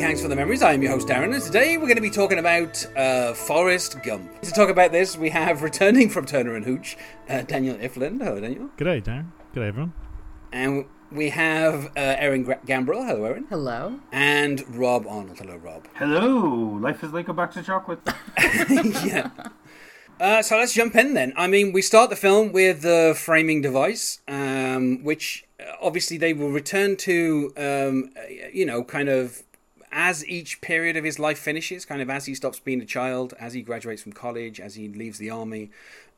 Hello, welcome to T Hanks for the Memories. I am your host Darren, and today we're going to be talking about uh, Forrest Gump. To talk about this, we have returning from Turner and Hooch, uh, Daniel Ifland. Hello, Daniel. G'day, Darren. G'day, everyone. And we have uh, Erin Gra- Gambrell. Hello, Erin. Hello. And Rob Arnold. Hello, Rob. Hello. Life is like a box of chocolate. yeah. Uh, so let's jump in then. I mean, we start the film with the framing device, um, which uh, obviously they will return to, um, uh, you know, kind of as each period of his life finishes, kind of as he stops being a child, as he graduates from college, as he leaves the army.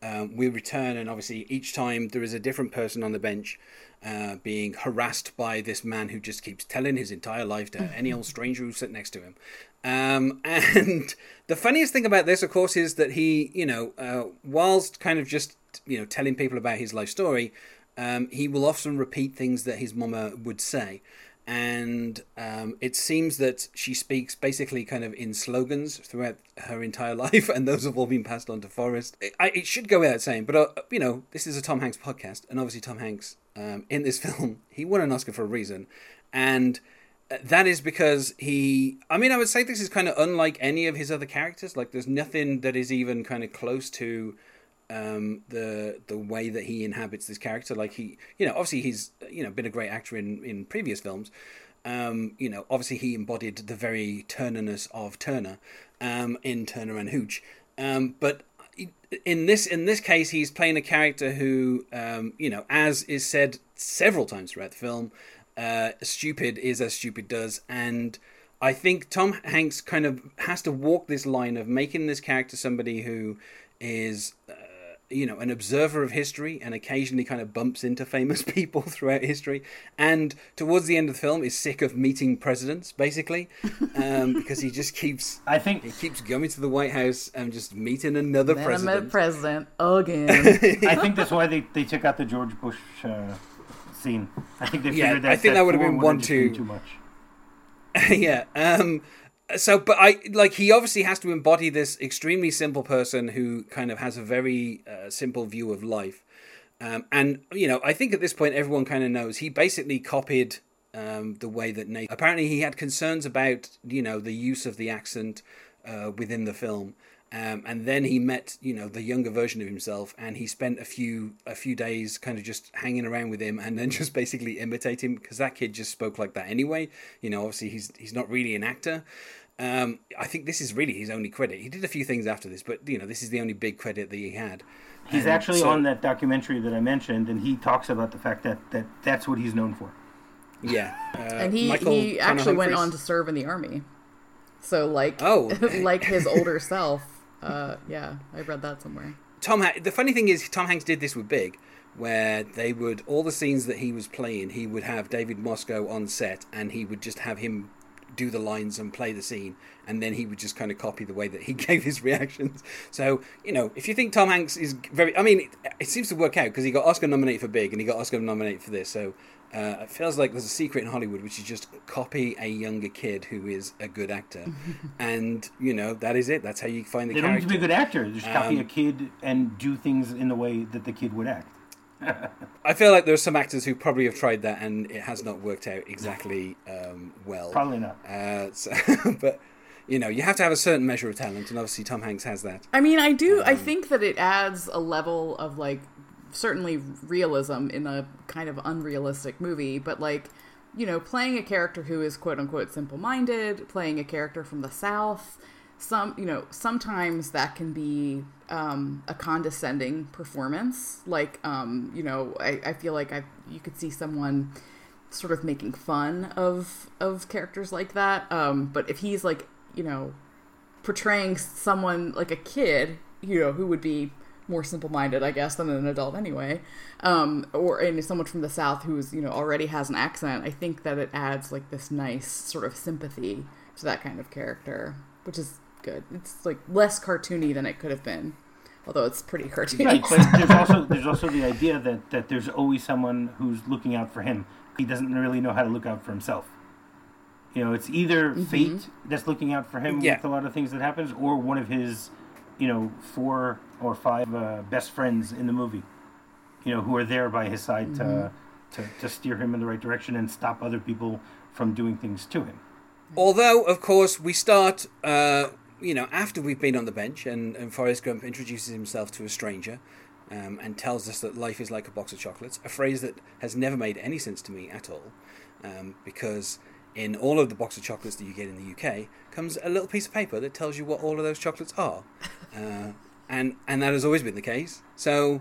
Um, we return, and obviously each time there is a different person on the bench uh, being harassed by this man who just keeps telling his entire life to any old stranger who's sitting next to him. Um, and the funniest thing about this, of course, is that he, you know, uh, whilst kind of just, you know, telling people about his life story, um, he will often repeat things that his mama would say. And um, it seems that she speaks basically kind of in slogans throughout her entire life, and those have all been passed on to Forrest. It, I, it should go without saying, but uh, you know, this is a Tom Hanks podcast, and obviously Tom Hanks um, in this film he won an Oscar for a reason, and that is because he i mean i would say this is kind of unlike any of his other characters like there's nothing that is even kind of close to um, the the way that he inhabits this character. Like he you know obviously he's you know been a great actor in in previous films. Um, you know obviously he embodied the very turnerness of turner um, in turner and hooch. Um, but in this in this case he's playing a character who um, you know as is said several times throughout the film uh, stupid is as stupid does, and I think Tom Hanks kind of has to walk this line of making this character somebody who is. You know, an observer of history and occasionally kind of bumps into famous people throughout history. And towards the end of the film, is sick of meeting presidents, basically, um, because he just keeps. I think he keeps going to the White House and just meeting another Man, president. I met president again. I think that's why they, they took out the George Bush uh, scene. I think they figured Yeah, that I think that would have been one just been too- too much. yeah. Um, so, but I like he obviously has to embody this extremely simple person who kind of has a very uh, simple view of life. Um, and you know, I think at this point everyone kind of knows he basically copied um, the way that Nate. Apparently, he had concerns about you know the use of the accent uh, within the film. Um, and then he met, you know, the younger version of himself, and he spent a few a few days kind of just hanging around with him, and then just basically imitate him because that kid just spoke like that anyway. You know, obviously he's he's not really an actor. Um, I think this is really his only credit. He did a few things after this, but you know, this is the only big credit that he had. He's And actually so- on that documentary that I mentioned, and he talks about the fact that, that that's what he's known for. Yeah, uh, and he, Michael he Connor actually went on to serve in the army. So like Oh. like his older self. Uh, yeah, I read that somewhere. Tom. Ha- the funny thing is, Tom Hanks did this with Big, where they would all the scenes that he was playing, he would have David Moscow on set, and he would just have him do the lines and play the scene, and then he would just kind of copy the way that he gave his reactions. So you know, if you think Tom Hanks is very, I mean, it, it seems to work out because he got Oscar nominated for Big, and he got Oscar nominated for this. So. Uh, it feels like there's a secret in Hollywood, which is just copy a younger kid who is a good actor, and you know that is it. That's how you find the They don't need to be a good actor. Just copy Um, a kid and do things in the way that the kid would act. I feel like there are some actors who probably have tried that and it has not worked out exactly um, well. Probably not. Uh, so, but you know, you have to have a certain measure of talent, and obviously Tom Hanks has that. I mean, I do. Um, I think that it adds a level of like certainly realism in a kind of unrealistic movie, but like you know, playing a character who is quote unquote simple minded, playing a character from the South. Some, you know, sometimes that can be um, a condescending performance. Like, um, you know, I, I feel like I you could see someone sort of making fun of of characters like that. Um, but if he's like, you know, portraying someone like a kid, you know, who would be more simple-minded, I guess, than an adult anyway, um, or and someone from the South who's you know already has an accent, I think that it adds like this nice sort of sympathy to that kind of character, which is good. It's like less cartoony than it could have been, although it's pretty cartoony. Right, but there's also there's also the idea that, that there's always someone who's looking out for him. He doesn't really know how to look out for himself. You know, it's either fate that's looking out for him Yeah. with a lot of things that happens, or one of his, you know, four or five uh, best friends in the movie. You know, who are there by his side to, to to steer him in the right direction and stop other people from doing things to him. Although, of course, we start, uh, you know, after we've been on the bench and, and Forrest Gump introduces himself to a stranger um, and tells us that life is like a box of chocolates, a phrase that has never made any sense to me at all, um, because in all of the box of chocolates that you get in the UK comes a little piece of paper that tells you what all of those chocolates are. Uh, and, and that has always been the case. So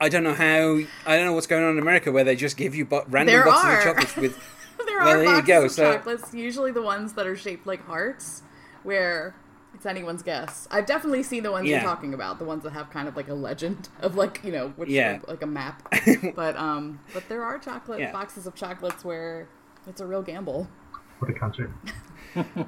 I don't know how, I don't know what's going on in America where they just give you bo- random There boxes are. of chocolates with there Well, are there you boxes go, of so- chocolates, usually the ones that are shaped like hearts, where it's anyone's guess. I've definitely seen the ones Yeah. you're talking about, the ones that have kind of like a legend of like you know, which Yeah. like a map. but um, but there are chocolate Yeah. boxes of chocolates where it's a real gamble. What a country.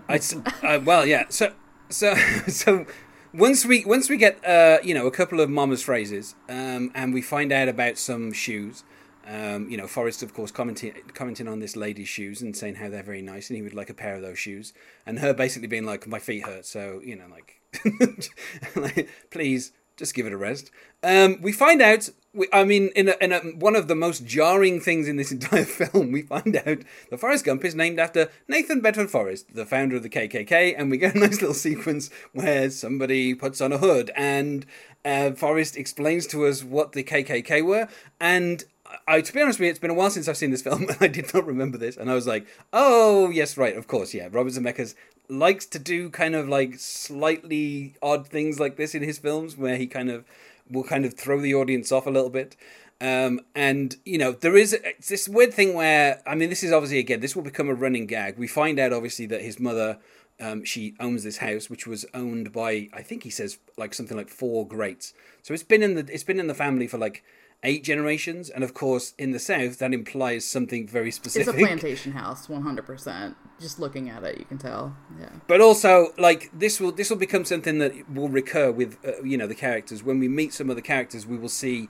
I s uh, well, yeah. So, so, so once we once we get uh, you know a couple of Mama's phrases, um, and we find out about some shoes. Um, you know, Forrest, of course, commenting commenting on this lady's shoes and saying how they're very nice, and he would like a pair of those shoes. And her basically being like, "My feet hurt," so you know, like, like please just give it a rest. Um, we find out. We, I mean, in, a, in a, one of the most jarring things in this entire film, we find out that Forrest Gump is named after Nathan Bedford Forrest, the founder of the KKK, and we get a nice little sequence where somebody puts on a hood and uh, Forrest explains to us what the KKK were, and I, to be honest with you, it's been a while since I've seen this film, and I did not remember this. And I was like, "Oh, yes, right, of course, yeah." Robert Zemeckis likes to do kind of like slightly odd things like this in his films, where he kind of will kind of throw the audience off a little bit. Um, and you know, there is this weird thing where I mean, this is obviously again, this will become a running gag. We find out obviously that his mother. Um, she owns this house, which was owned by I think he says like something like four greats. So it's been in the it's been in the family for like eight generations, and of course in the south that implies something very specific. It's a plantation house, one hundred percent. Just looking at it, you can tell. Yeah. But also, like this will this will become something that will recur with uh, you know the characters. When we meet some of the characters, we will see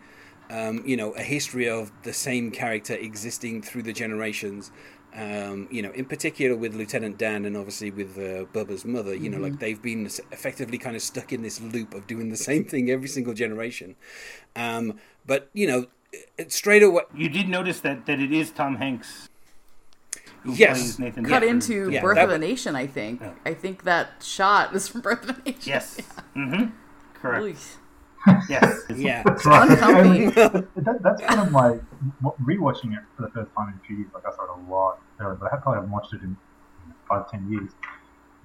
um, you know a history of the same character existing through the generations. Um, you know, in particular with Lieutenant Dan and obviously with uh, Bubba's mother, you know, like they've been effectively kind of stuck in this loop of doing the same thing every single generation. Um, but you know, it- straight away, You did notice that, that it is Tom Hanks. Who Yes. Nathan Cut Bedford. into Yeah, Birth of a was- Nation, I think. I think that shot is from Birth of a Nation. Yes. Mm-hmm. Correct. Yes. yeah, That's right. Uncomfy. And that, that's kind of like rewatching it for the first time in a few years. Like I saw it a lot, earlier, but I have probably haven't watched it in five, ten years.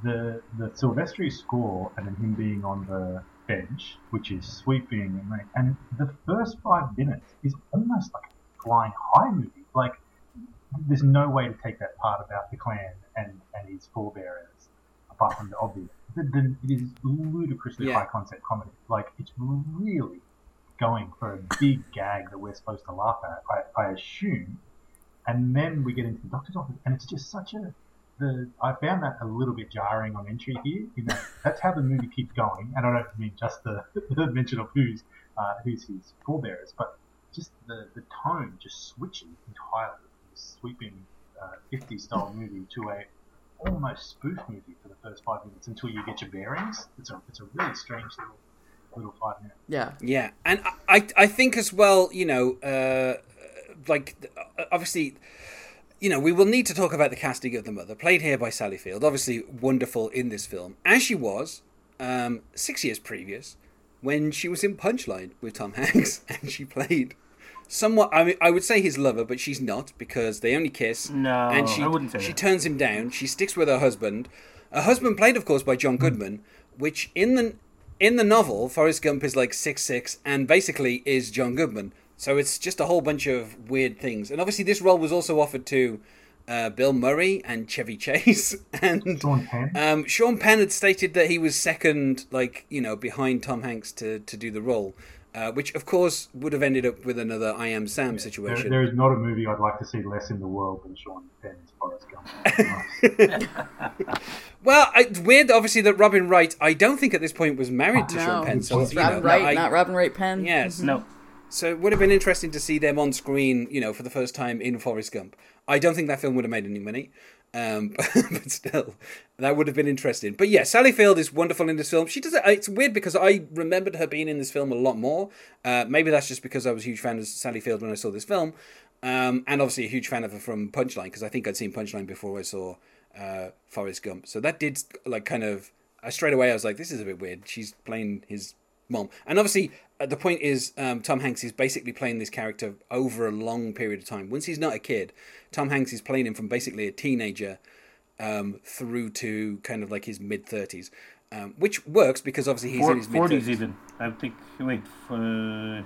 The the Silvestri score and then him being on the bench, which is sweeping and like, and the first five minutes is almost like a flying high movie. Like there's no way to take that part about the Klan and and his forebearers apart from the obvious. The, the, it is ludicrously Yeah. high concept comedy. Like it's really going for a big gag that we're supposed to laugh at, I, I assume. And then we get into the doctor's office, and it's just such a. The I found that a little bit jarring on entry here. In that that's how the movie keeps going, and I don't mean just the, the mention of who's uh, who's his forebearers, but just the, the tone just switching entirely from this sweeping uh, 50s style movie to a almost spoof movie for the first five minutes until you get your bearings. It's a it's a really strange little little five minutes. Yeah. Yeah, and I, I, I think as well, you know, uh, like obviously, you know, we will need to talk about the casting of the mother, played here by Sally Field. Obviously, wonderful in this film, as she was um, six years previous when she was in Punchline with Tom Hanks, and she played somewhat. I mean, I would say his lover, but she's not because they only kiss. No, and she I wouldn't say she that. turns him down. She sticks with her husband. Her husband, played of course by John Goodman, which in the in the novel, Forrest Gump is like six six, and basically is John Goodman. So it's just a whole bunch of weird things. And obviously, this role was also offered to uh, Bill Murray and Chevy Chase, and Sean Penn. um, Sean Penn had stated that he was second, like you know, behind Tom Hanks to to do the role. Uh, which of course would have ended up with another I Am Sam There, situation. there is not a movie I'd like to see less in the world than Sean Penn's Forrest Gump. Well, I- it's weird, obviously, that Robin Wright, I don't think at this point was married to No, Sean Penn. So, it's you know, Robin no, Wright, I- not Robin Wright Penn. Yes. No. So it would have been interesting to see them on screen, you know, for the first time in Forrest Gump. I don't think that film would have made any money, um, but still, that would have been interesting. But yeah, Sally Field is wonderful in this film. She does it. It's weird because I remembered her being in this film a lot more. Uh, maybe that's just because I was a huge fan of Sally Field when I saw this film. Um, and obviously a huge fan of her from Punchline because I think I'd seen Punchline before I saw uh, Forrest Gump. So that did like kind of straight away I was like, this is a bit weird. She's playing his mom, and obviously the point is um, Tom Hanks is basically playing this character over a long period of time. Once he's not a kid, Tom Hanks is playing him from basically a teenager um, through to kind of like his mid thirties. Um, which works because obviously he's Four- in his mid 40s thirties. even. I think. Wait. Uh,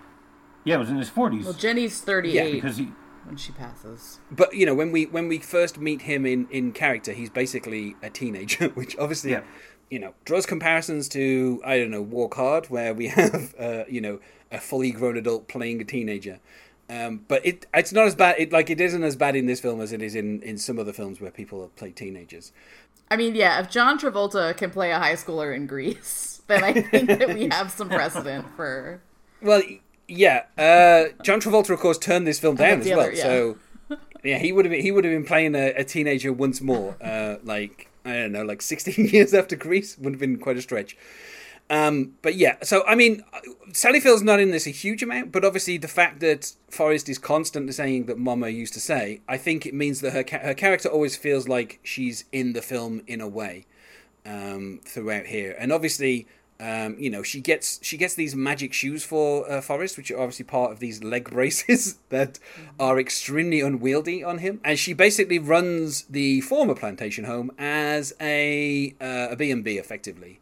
yeah, it was in his 40s. Well, Jenny's Yeah, 38 because he. when she passes. But you know, when we when we first meet him in in character, he's basically a teenager, which obviously, Yeah. You know, draws comparisons to I don't know Walk Hard, where we have uh, you know a fully grown adult playing a teenager. Um, but it it's not as bad. It like it isn't as bad in this film as it is in in some other films where people play teenagers. I mean, yeah, if John Travolta can play a high schooler in Grease, then I think that we have some precedent for. Well, yeah. Uh, John Travolta, of course, turned this film down as well. other- yeah. So, yeah, he would have been, he would have been playing a, a teenager once more. Uh, like I don't know, like 16 years after Grease would have been quite a stretch. Um, but yeah, so I mean, Sally Field's not in this a huge amount, but obviously the fact that Forrest is constantly saying that Mama used to say, I think it means that her ca- her character always feels like she's in the film in a way um, throughout here, and obviously. Um, you know, she gets she gets these magic shoes for uh, Forrest, which are obviously part of these leg braces that are extremely unwieldy on him. And she basically runs the former plantation home as a uh, a B and B, effectively.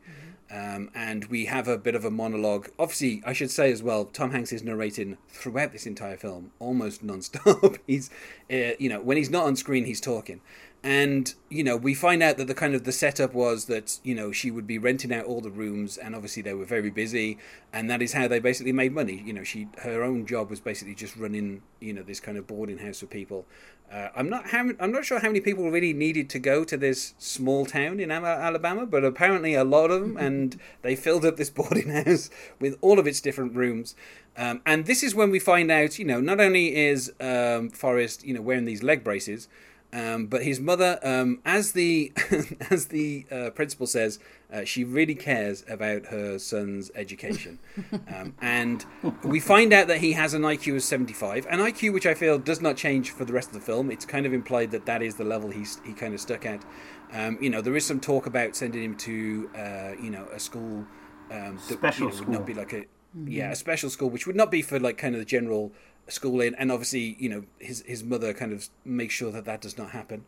Um, and we have a bit of a monologue. Obviously, I should say as well, Tom Hanks is narrating throughout this entire film, almost non-stop. he's, uh, you know, when he's not on screen, he's talking, and you know, we find out that the kind of the setup was that you know she would be renting out all the rooms, and obviously they were very busy, and that is how they basically made money. You know, she her own job was basically just running, you know, this kind of boarding house for people. Uh, I'm not how, I'm not sure how many people really needed to go to this small town in Alabama, but apparently a lot of them, and they filled up this boarding house with all of its different rooms. Um, and this is when we find out, you know, not only is um, Forrest, you know, wearing these leg braces, um, but his mother, um, as the as the uh, principal says, uh, she really cares about her son's education, um, and we find out that he has an IQ of seventy five, an IQ which I feel does not change for the rest of the film. It's kind of implied that that is the level he's he kind of stuck at. Um, you know, there is some talk about sending him to uh, you know a school um, that Special you know, would not be like a yeah a special school, which would not be for like kind of the general schooling, and obviously you know his his mother kind of makes sure that that does not happen,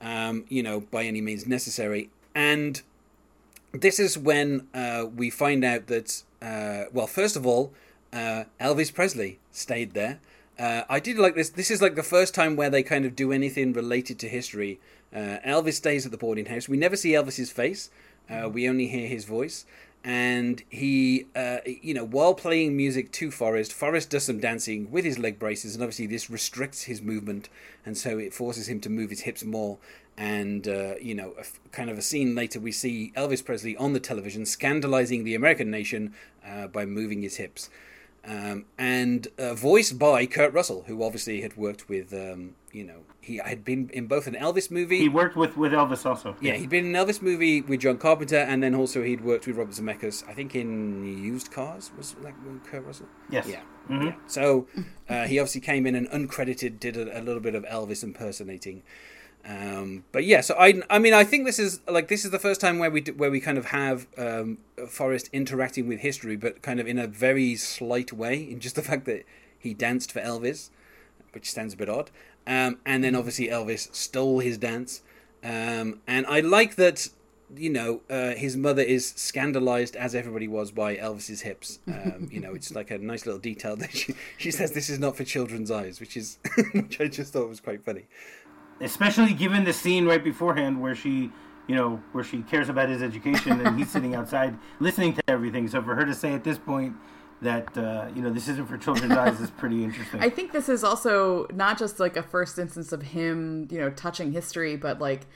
um, you know by any means necessary, and this is when uh, we find out that uh, well first of all uh, Elvis Presley stayed there. Uh, I did like this. This is like the first time where they kind of do anything related to history. Uh, Elvis stays at the boarding house. We never see Elvis's face. Uh, we only hear his voice. And he, uh, you know, while playing music to Forrest, Forrest does some dancing with his leg braces, and obviously this restricts his movement, and so it forces him to move his hips more. And uh, you know, kind of a scene later, we see Elvis Presley on the television scandalizing the American nation uh, by moving his hips um, and uh, voiced by Kurt Russell, who obviously had worked with, um, you know, he had been in both an Elvis movie. He worked with, with Elvis also. yeah, he'd been in an Elvis movie with John Carpenter, and then also he'd worked with Robert Zemeckis. I think in Used Cars was that with Kurt Russell. Yes. Yeah. Mhm. yeah. So uh, he obviously came in and uncredited, did a, a little bit of Elvis impersonating. Um, but yeah, so I, I mean, I think this is like this is the first time where we d- where we kind of have um, Forrest interacting with history, but kind of in a very slight way, in just the fact that he danced for Elvis, which sounds a bit odd. Um, and then obviously Elvis stole his dance, um, and I like that. You know, uh, his mother is scandalized as everybody was by Elvis's hips. Um, you know, it's like a nice little detail that she, she says this is not for children's eyes, which is which I just thought was quite funny. especially given the scene right beforehand where she you know where she cares about his education and he's sitting outside listening to everything so for her to say at this point that uh, you know this isn't for children's eyes is pretty interesting I think this is also not just like a first instance of him, you know, touching history, but like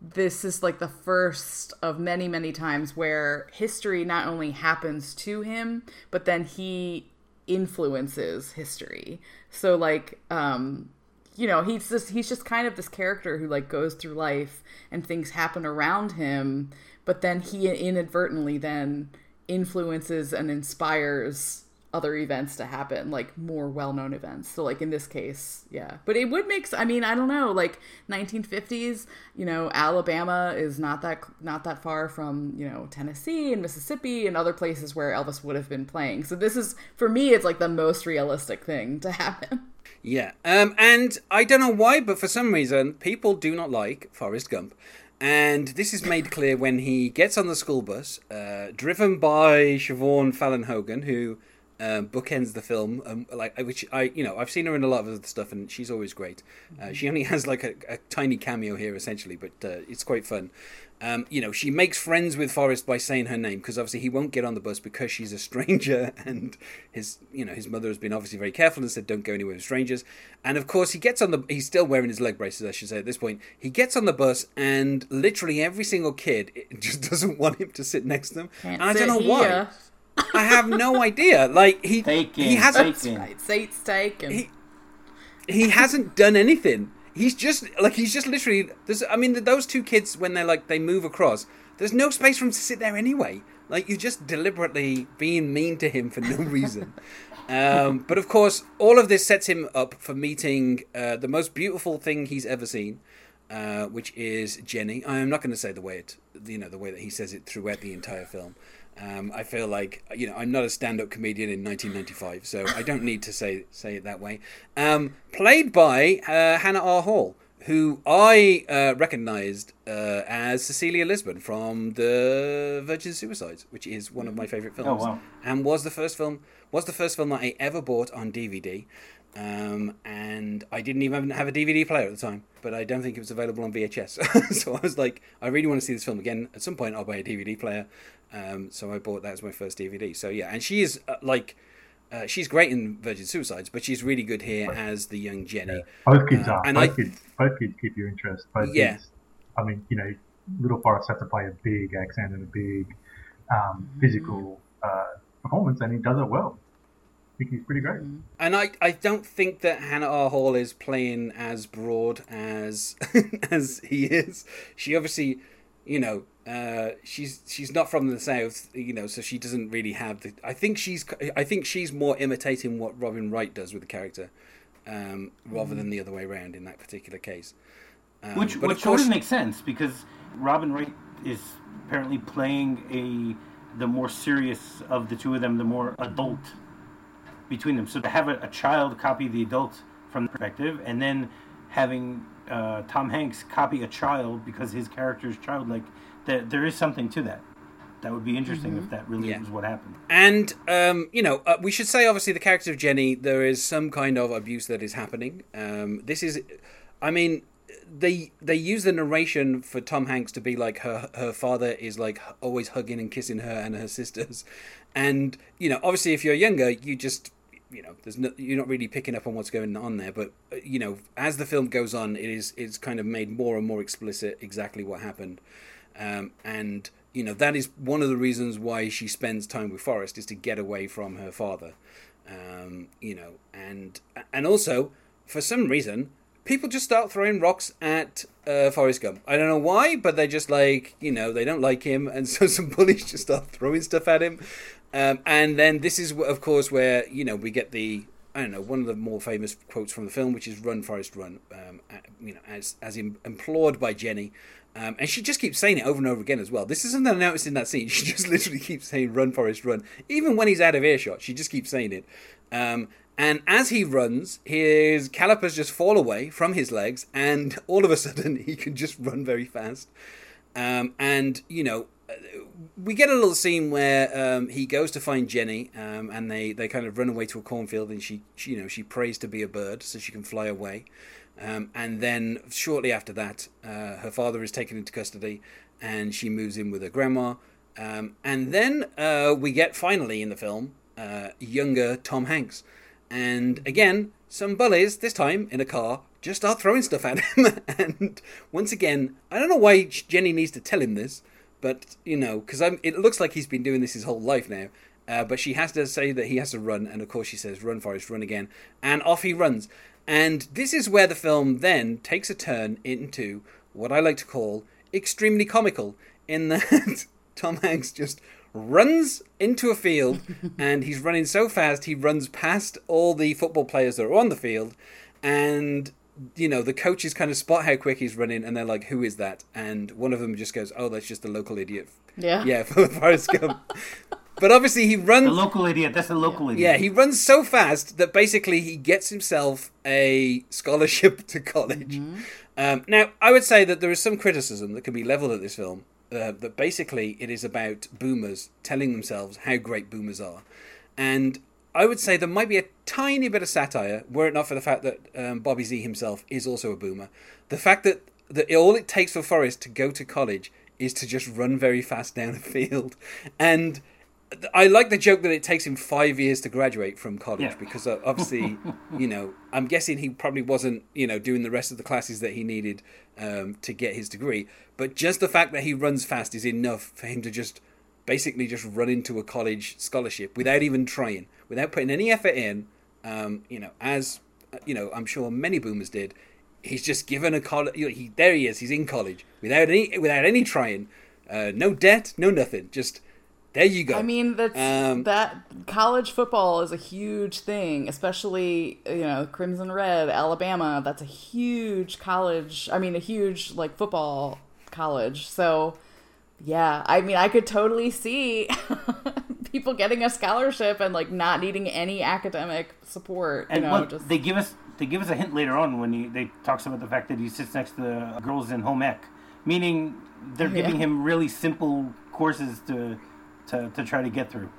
this is like the first of many, many times where history not only happens to him, but then he influences history. So like, um, you know, he's just he's just kind of this character who like goes through life and things happen around him, but then he inadvertently then influences and inspires other events to happen, like more well-known events. So like in this case, yeah. But it would make I mean, I don't know, like 1950s, you know, Alabama is not that not that far from, you know, Tennessee and Mississippi and other places where Elvis would have been playing. So this is for me it's like the most realistic thing to happen. Yeah. Um and I don't know why, but for some reason people do not like Forrest Gump. And this is made clear when he gets on the school bus, uh, driven by Siobhan Fallon Hogan, who um, bookends the film. Um, like which I, you know, I've seen her in a lot of other stuff, and she's always great. Uh, she only has like a, a, tiny cameo here, essentially, but uh, it's quite fun. Um, you know, she makes friends with Forrest by saying her name because obviously he won't get on the bus because she's a stranger, and his, you know, his mother has been obviously very careful and said don't go anywhere with strangers. And of course, he gets on the. He's still wearing his leg braces, I should say, at this point. He gets on the bus, and literally every single kid just doesn't want him to sit next to them. Can't and I don't know sit why. Here. I have no idea. Like he, Taken, he hasn't taken. Right, seats taken. he he hasn't done anything. He's just like he's just literally. There's, I mean, those two kids when they're like they move across. There's no space for him to sit there anyway. Like you're just deliberately being mean to him for no reason. um, but of course, all of this sets him up for meeting uh, the most beautiful thing he's ever seen, uh, which is Jenny. I'm not going to say the way it, you know, the way that he says it throughout the entire film. Um, I feel like you know I'm not a stand-up comedian in 1995, so I don't need to say say it that way. Um, played by uh, Hannah R. Hall, who I uh, recognised uh, as Cecilia Lisbon from the Virgin Suicides, which is one of my favourite films, wow. and was the first film was the first film that I ever bought on DVD. Um, and I didn't even have a DVD player at the time, but I don't think it was available on VHS. so I was like, I really want to see this film again. At some point, I'll buy a DVD player. Um, so I bought that as my first DVD. So yeah, and she is uh, like, uh, she's great in Virgin Suicides, but she's really good here as the young Jenny. Both kids Uh, are. and Both I- kids. Both kids keep your interest. Both Yeah. kids. I mean, you know, Little Forrest has to play a big accent and a big um, physical uh, performance, and he does it well. I think he's pretty great. And I, I don't think that Hannah R. Hall is playing as broad as as he is. She obviously, you know, uh, she's she's not from the south, you know, so she doesn't really have the. I think she's I think she's more imitating what Robin Wright does with the character, um, rather than the other way around in that particular case. Um, Which, but which course, sort of makes sense because Robin Wright is apparently playing a the more serious of the two of them, the more adult between them. So to have a, a child copy the adult from the perspective, and then having uh, Tom Hanks copy a child because his character is childlike, that there is something to that. That would be interesting if that really Yeah. was what happened. And um, you know, uh, we should say obviously the character of Jenny, there is some kind of abuse that is happening. Um, this is, I mean, they they use the narration for Tom Hanks to be like her her father is like always hugging and kissing her and her sisters, and you know, obviously if you're younger, you just you know, there's no, you're not really picking up on what's going on there. But uh, you know, as the film goes on, it is it's kind of made more and more explicit exactly what happened. Um, and you know that is one of the reasons why she spends time with Forrest is to get away from her father. Um, you know, and and also for some reason people just start throwing rocks at uh, Forrest Gump. I don't know why, but they're just like you know they don't like him, and so some bullies just start throwing stuff at him. Um, and then this is of course where you know we get the I don't know one of the more famous quotes from the film, which is "Run, Forrest, run." Um, you know, as as im- implored by Jenny, um, and she just keeps saying it over and over again as well. This is something I noticed in that scene. She just literally keeps saying "Run, Forrest, run," even when he's out of earshot. She just keeps saying it. Um, and as he runs, his calipers just fall away from his legs, and all of a sudden he can just run very fast. Um, and you know, we get a little scene where um, he goes to find Jenny, um, and they, they kind of run away to a cornfield, and she, she you know she prays to be a bird so she can fly away. Um, and then shortly after that, uh, her father is taken into custody, and she moves in with her grandma. Um, and then uh, we get finally in the film uh, younger Tom Hanks, and again some bullies this time in a car just start throwing stuff at him. and once again, I don't know why Jenny needs to tell him this, but you know, because it looks like he's been doing this his whole life now. Uh, but she has to say that he has to run, and of course she says, "Run, Forrest, run again," and off he runs. And this is where the film then takes a turn into what I like to call extremely comical, in that Tom Hanks just runs into a field and he's running so fast he runs past all the football players that are on the field and you know the coaches kind of spot how quick he's running and they're like who is that and one of them just goes oh that's just a local idiot Yeah. yeah for Forrest Gump but obviously he runs The local idiot. That's a local idiot. yeah, he runs so fast that basically he gets himself a scholarship to college. Um, now, I would say that there is some criticism that can be leveled at this film. Uh, that basically it is about boomers telling themselves how great boomers are, and I would say there might be a tiny bit of satire were it not for the fact that um, Bobby Z himself is also a boomer. The fact that that all it takes for Forrest to go to college is to just run very fast down a field, and I like the joke that it takes him five years to graduate from college Yeah. because uh, obviously, you know, I'm guessing he probably wasn't, you know, doing the rest of the classes that he needed um, to get his degree. But just the fact that he runs fast is enough for him to just basically just run into a college scholarship without even trying, without putting any effort in. Um, you know, as uh, you know, I'm sure many boomers did. He's just given a college. You know, he there he is. He's in college without any without any trying, uh, no debt, no nothing. Just there you go. I mean, that's Um, that college football is a huge thing, especially you know Crimson Red, Alabama. That's a huge college. I mean, a huge like football college. So, yeah, I mean, I could totally see people getting a scholarship and like not needing any academic support. You And know, what just they give us they give us a hint later on when he they talks about the fact that he sits next to girls in home ec, meaning they're giving him really simple courses to to, to try to get through.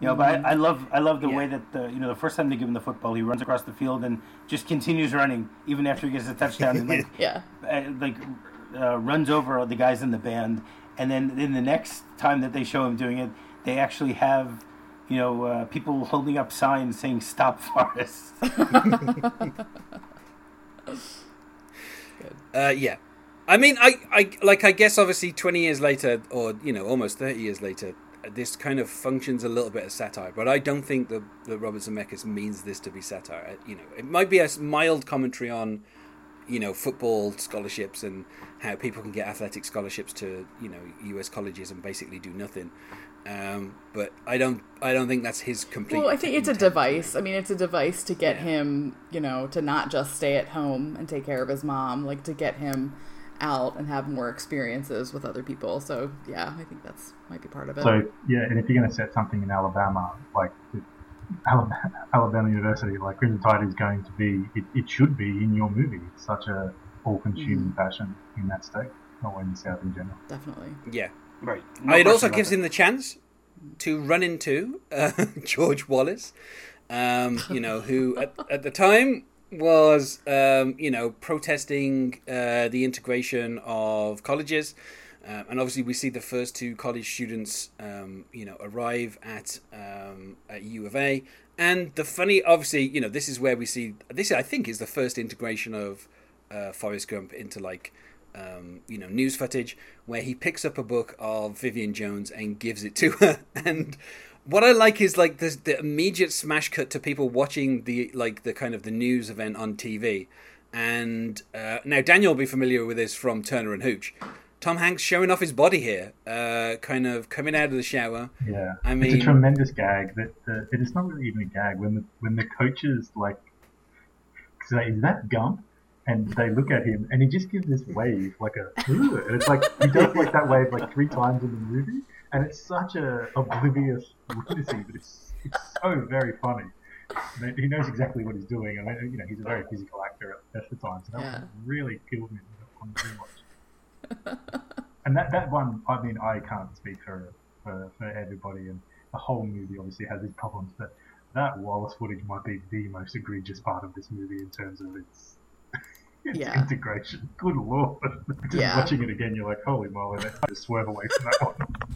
You know, but I, I love I love the Yeah. way that the, you know the first time they give him the football, he runs across the field and just continues running even after he gets a touchdown and like yeah. uh, like uh, runs over the guys in the band, and then in the next time that they show him doing it, they actually have you know uh, people holding up signs saying "Stop Forrest." Uh, yeah, I mean, I, I, like, I guess, obviously, twenty years later, or you know, almost thirty years later, this kind of functions a little bit as satire. But I don't think that that Robert Zemeckis means this to be satire. Uh, You know, it might be a mild commentary on, you know, football scholarships and how people can get athletic scholarships to you know U.S. colleges and basically do nothing. Um, but I don't, I don't think that's his complete. Well, I think it's a intent. device. I mean, it's a device to get Yeah. him, you know, to not just stay at home and take care of his mom, like to get him out and have more experiences with other people. So, yeah, I think that's might be part of it. So yeah, and if you're going to set something in Alabama, like the- Alabama, Alabama University, like Crimson Tide is going to be, it, it should be in your movie. It's such a all-consuming passion in that state, or in the South in general. Definitely. Yeah. right. it also gives him the chance to run into uh, George Wallace, um, you know, who at, at the time was, um, you know, protesting uh, the integration of colleges. Um, and obviously, we see the first two college students, um, you know, arrive at um, at U of A. And the funny, obviously, you know, this is where we see this. I think is the first integration of uh, Forrest Gump into like um, you know, news footage where he picks up a book of Vivian Jones and gives it to her. And what I like is like the, the immediate smash cut to people watching the like the kind of the news event on TV. And uh, now Daniel will be familiar with this from Turner and Hooch. Tom Hanks showing off his body here, uh, kind of coming out of the shower. Yeah, I mean, it's a tremendous gag. That uh, it is not really even a gag when the when the coaches like say, "Is that Gump?" and they look at him and he just gives this wave like a, "Ugh," and it's like he does like that wave like three times in the movie, and it's such a oblivious lunacy, but it's it's so very funny. And He knows exactly what he's doing, and you know he's a very physical actor at best of times. So that Yeah. really killed me on the rewatch. And that, that one, I mean, I can't speak for, for for everybody, and the whole movie obviously has its problems, but that Wallace footage might be the most egregious part of this movie in terms of its, its Yeah. integration. Good lord! Just Yeah. watching it again, you're like, holy moly! I just swerve away from that one.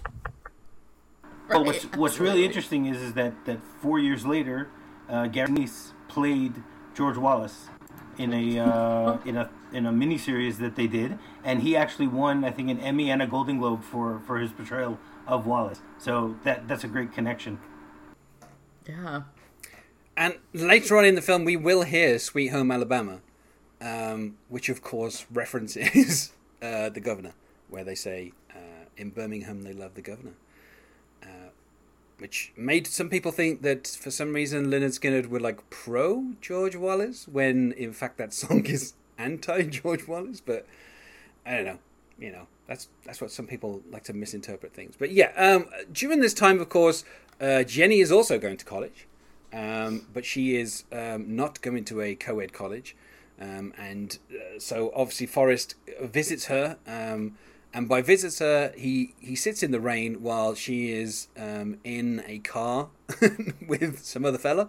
Well, what's what's really interesting is is that that four years later, uh, Gary Sinise played George Wallace in a uh, in a in a miniseries that they did, and he actually won, I think, an Emmy and a Golden Globe for for his portrayal of Wallace. So that that's a great connection. Yeah. And later on in the film, we will hear "Sweet Home Alabama," um, which of course references uh, the governor, where they say, uh, in Birmingham they love the governor. Which made some people think that for some reason Lynyrd Skynyrd were like pro George Wallace when in fact that song is anti George Wallace. But I don't know, you know that's that's what some people like to misinterpret things. But yeah, um, during this time, of course, uh, Jenny is also going to college, um, but she is um, not going to a co-ed college, um, and uh, so obviously Forrest visits her. And by visits her, he, he sits in the rain while she is um, in a car with some other fella.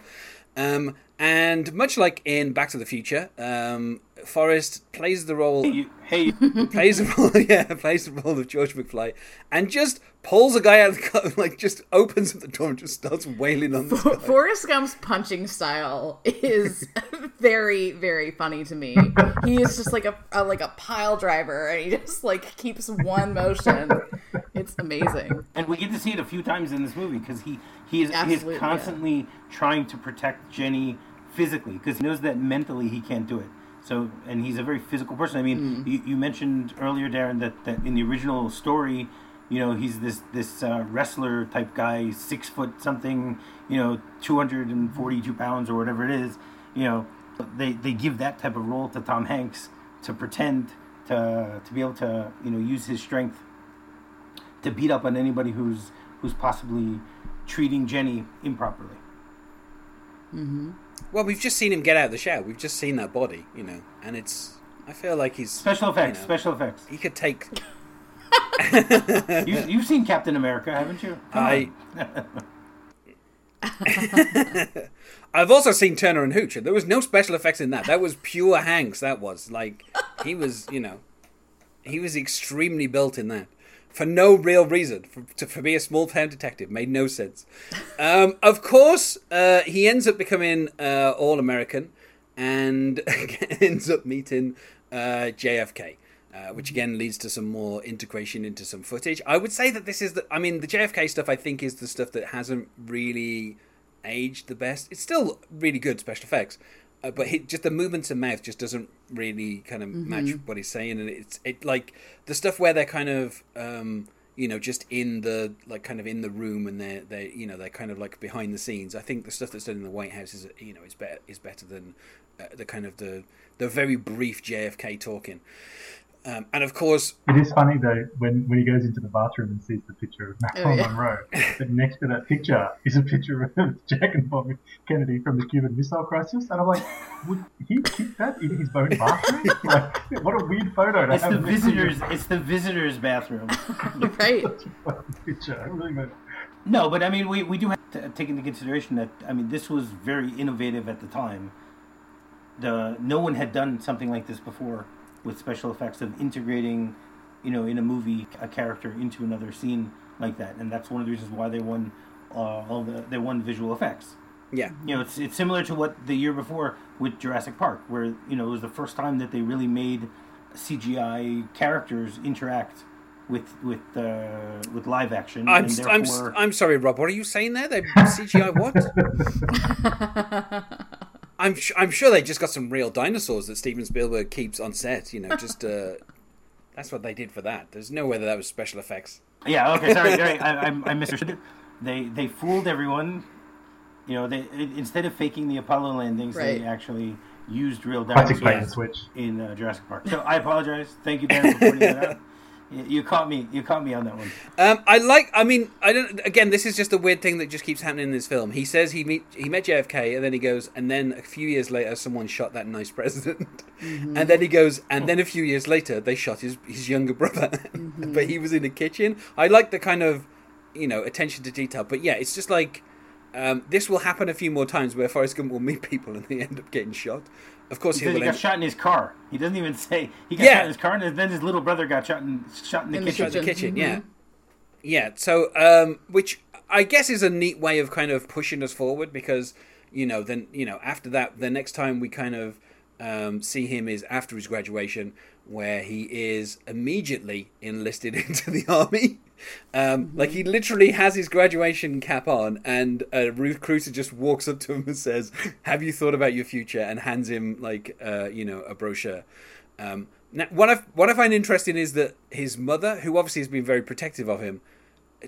Um, and much like in Back to the Future, um, Forrest plays the role. Hey, you, hey, plays the role, yeah, plays the role of George McFly, and just pulls a guy out of the car, like just opens up the door and just starts wailing on this guy. Forrest Gump's punching style is very, very funny to me. He is just like a, a like a pile driver, and he just like keeps one motion. It's amazing. and we get to see it a few times in this movie because he he is he is yeah. constantly trying to protect Jenny physically because he knows that mentally he can't do it. So, and he's a very physical person. I mean, Mm. you, you mentioned earlier, Darren, that, that in the original story, you know, he's this this uh, wrestler type guy, six foot something, you know, two hundred and forty two pounds or whatever it is. You know, they they give that type of role to Tom Hanks to pretend to to be able to you know use his strength to beat up on anybody who's who's possibly treating Jenny improperly. Mm-hmm. Well, we've just seen him get out of the shower. We've just seen that body, you know, and it's. I feel like he's Special effects, you know, special effects. He could take. You, you've seen Captain America, haven't you? Come I. I've also seen Turner and Hooch. and There was no special effects in that. That was pure Hanks. That was like he was, you know, he was extremely built in that for no real reason. For, to, for be a small town detective made no sense. Um, of course, uh, he ends up becoming uh, all American and ends up meeting uh, JFK. Uh, which again leads to some more integration into some footage. I would say that this is the. I mean, the JFK stuff I think is the stuff that hasn't really aged the best. It's still really good special effects, uh, but he, just the movements of mouth just doesn't really kind of match what he's saying, and it's it like the stuff where they're kind of um, you know just in the like kind of in the room and they're they you know they're kind of like behind the scenes. I think the stuff that's done in the White House is you know is better is better than uh, the kind of the the very brief JFK talking. Um, and of course, It is funny though when, when he goes into the bathroom and sees the picture of Marilyn Oh, yeah. Monroe, but next to that picture is a picture of Jack and Bobby Kennedy from the Cuban Missile Crisis, and I'm like, would he keep that in his own bathroom? like, what a weird photo to It's have the next to visitors. It's the visitors' bathroom. right. picture. I really meant- No, but I mean, we, we do have to take into consideration that I mean, this was very innovative at the time. The no one had done something like this before with special effects of integrating, you know, in a movie a character into another scene like that, and that's one of the reasons why they won uh, all the they won visual effects. yeah, You know, it's it's similar to what the year before with Jurassic Park, where you know it was the first time that they really made CGI characters interact with with uh, with live action. I'm and I'm I'm sorry, Rob. What are you saying there? They CGI what? I'm sh- I'm sure they just got some real dinosaurs that Steven Spielberg keeps on set. You know, just uh, that's what they did for that. There's no way that that was special effects. Yeah. Okay. Sorry. sorry I, I, I misunderstood. They they fooled everyone. You know, they instead of faking the Apollo landings, Right. they actually used real Classic bait dinosaurs and switch. in uh, Jurassic Park. So I apologize. Thank you, Dan, for pointing that out. You, you caught me. You caught me on that one. Um, I like. I mean, I don't. Again, this is just a weird thing that just keeps happening in this film. He says he meet he met JFK, and then he goes, and then a few years later, someone shot that nice president, and then he goes, and then a few years later, they shot his his younger brother, but he was in the kitchen. I like the kind of, you know, attention to detail. But yeah, it's just like. Um, this will happen a few more times where Forrest Gump will meet people and they end up getting shot. Of course, he He, will. got End, shot in his car. He doesn't even say he got Yeah. shot in his car, and then his little brother got shot in shot in the In the kitchen. in the kitchen. kitchen, yeah, yeah. So, um, which I guess is a neat way of kind of pushing us forward because you know, then you know, after that, the next time we kind of um, see him is after his graduation, where he is immediately enlisted into the army. Um, Like he literally has his graduation cap on, and a recruiter just walks up to him and says, "Have you thought about your future?" and hands him like uh, you know a brochure. Um, Now, what I what I find interesting is that his mother, who obviously has been very protective of him,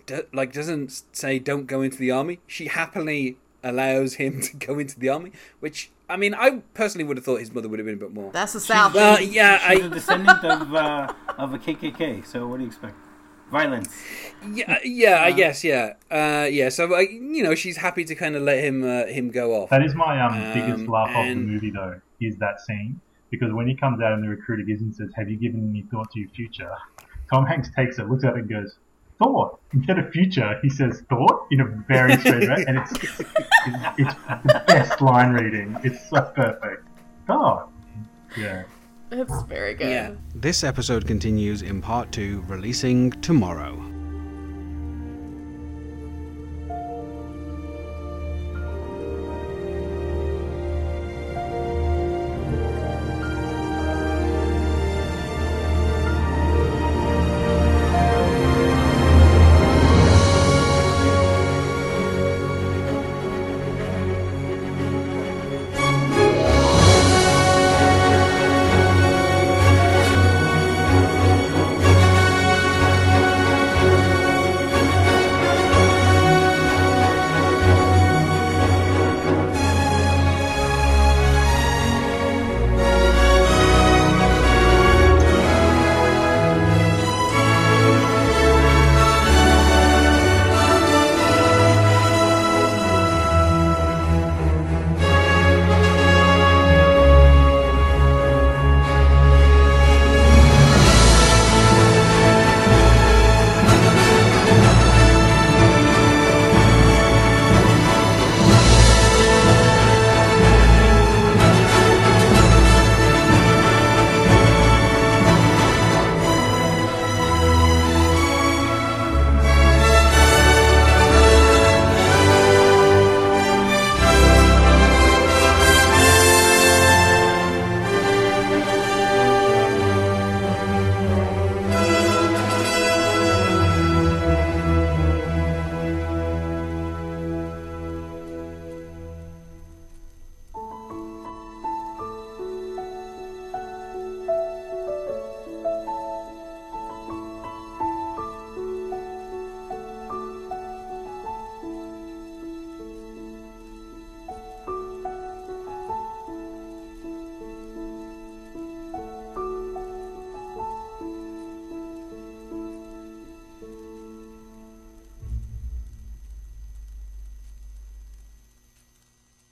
do, like doesn't say don't go into the army. She happily allows him to go into the army, which I mean, I personally would have thought his mother would have been a bit more. That's the South. well, yeah, She's a I, descendant of uh, of a KKK. So what do you expect? Violence. yeah, yeah, I guess, yeah, uh, yeah. So, uh, you know, she's happy to kind of let him uh, him go off. That is my um, biggest Um, laugh of the movie, though, is that scene. Because when he comes out and the recruiter gives him says, Have you given any thought to your future? Tom Hanks takes it, looks at it, and goes, Thought. Instead of future, he says thought in a very straight way, and it's, it's, it's the best line reading. It's so perfect. Thought. Yeah. It's very good. Yeah. This episode continues in part two, releasing tomorrow.